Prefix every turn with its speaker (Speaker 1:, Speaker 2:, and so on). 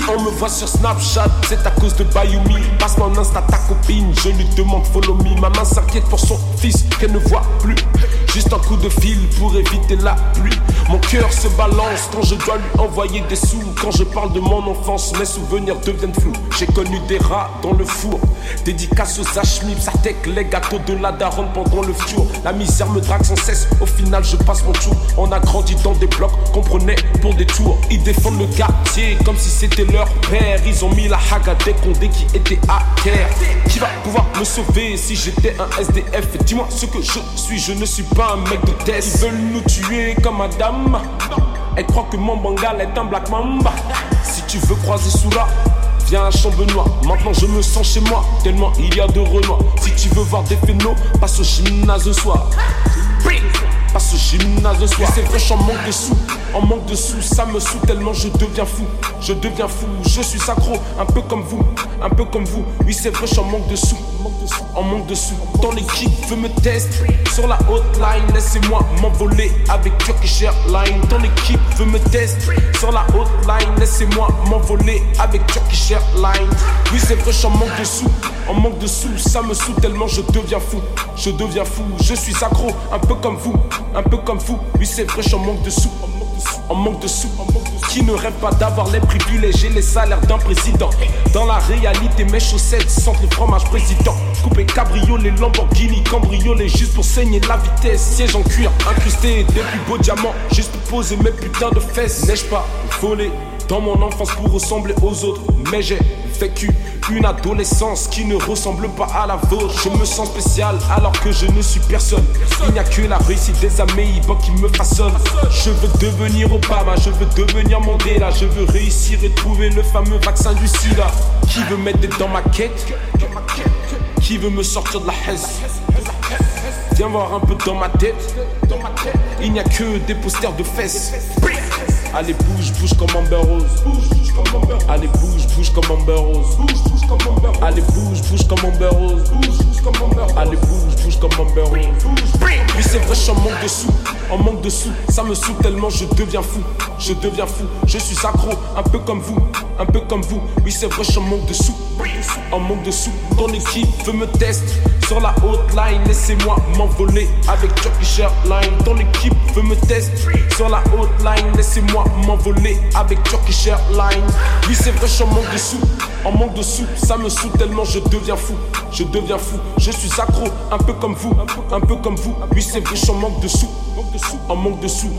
Speaker 1: me vois sur Snapchat, c'est à cause de Bayumi. Passe mon Insta ta copine, je lui demande follow me. Maman s'inquiète pour son fils qu'elle ne voit plus. Juste un coup de fil pour éviter la pluie. Mon cœur se balance quand je dois lui envoyer des sous. Quand je parle de mon enfance, mes souvenirs deviennent flous. J'ai connu des rats dans le four. Dédicace aux HMIP, Sartek, les gâteaux de la daronne pendant le four. La misère me drague sans cesse, au final je passe mon tour. On a grandi dans des blocs qu'on prenait pour des tours. Ils défendent le quartier comme si c'était leur père. Ils ont mis la haga des condés qui étaient à terre. Qui va pouvoir me sauver si j'étais un SDF Dis-moi ce que je suis, je ne suis pas un mec de test. Ils veulent nous tuer comme madame. Elle croit que mon bangal est un black mamba. Si tu veux croiser Soula, viens à Chambenois. Maintenant je me sens chez moi, tellement il y a de renois. Si tu veux voir des phénos, passe au gymnase ce soir. Passe gymnase soir. C'est vrai, j'en manque de sous. En manque de sous, ça me saoule tellement je deviens fou. Je deviens fou, je suis sacro, un peu comme vous, un peu comme vous. Oui, c'est vrai, j'en manque de sous. En manque de sous, dans l'équipe veut me tester sur la hotline. Laissez-moi m'envoler avec Turkish Airlines. Ton équipe veut me tester sur la hotline. Laissez-moi m'envoler avec Turkish Airlines. Oui, c'est vrai, j'en manque de sous. En manque de sous, ça me saoule tellement je deviens fou. Je deviens fou, je suis accro, un peu comme vous, un peu comme vous. Oui, c'est vrai, j'en manque de sous. En manque de sous, qui ne rêve pas d'avoir les privilèges et les salaires d'un président? Dans la réalité, mes chaussettes sentent le fromage président. Coupé cabriolet, Lamborghini, cambriolet, juste pour saigner la vitesse. Siège en cuir, incrusté des plus beaux diamants, juste pour poser mes putains de fesses. N'ai-je pas volé? Dans mon enfance pour ressembler aux autres, mais j'ai vécu une adolescence qui ne ressemble pas à la vôtre. Je me sens spécial alors que je ne suis personne. Il n'y a que la réussite des Améibans qui me façonne. Je veux devenir Obama, je veux devenir Mandela. Je veux réussir et trouver le fameux vaccin du sida. Qui veut m'aider dans ma quête? Qui veut me sortir de la haise? Viens voir un peu dans ma tête. Il n'y a que des posters de fesses. Allez bouge, bouge comme Amber Rose. Allez bouge, bouge comme Amber Rose. Allez bouge, bouge comme Amber Rose. Allez bouge, bouge comme Amber Rose. Vrai, je manque de sous, en manque de sous, ça me saoule tellement je deviens fou, je deviens fou, je suis accro, un peu comme vous, un peu comme vous. Oui c'est vrai, je manque de sous, en manque de sous. Ton équipe veut me tester sur la hotline, laissez-moi m'envoler avec Turkish Airlines. Ton équipe veut me tester sur la hotline, laissez-moi m'envoler avec Turkish Airlines. Oui c'est vrai, je manque de sous, en manque de sous, ça me saoule tellement je deviens fou, je deviens fou, je suis accro, un peu comme vous, un peu comme vous. Oui c'est vrai, je manque de sous, en manque de sous.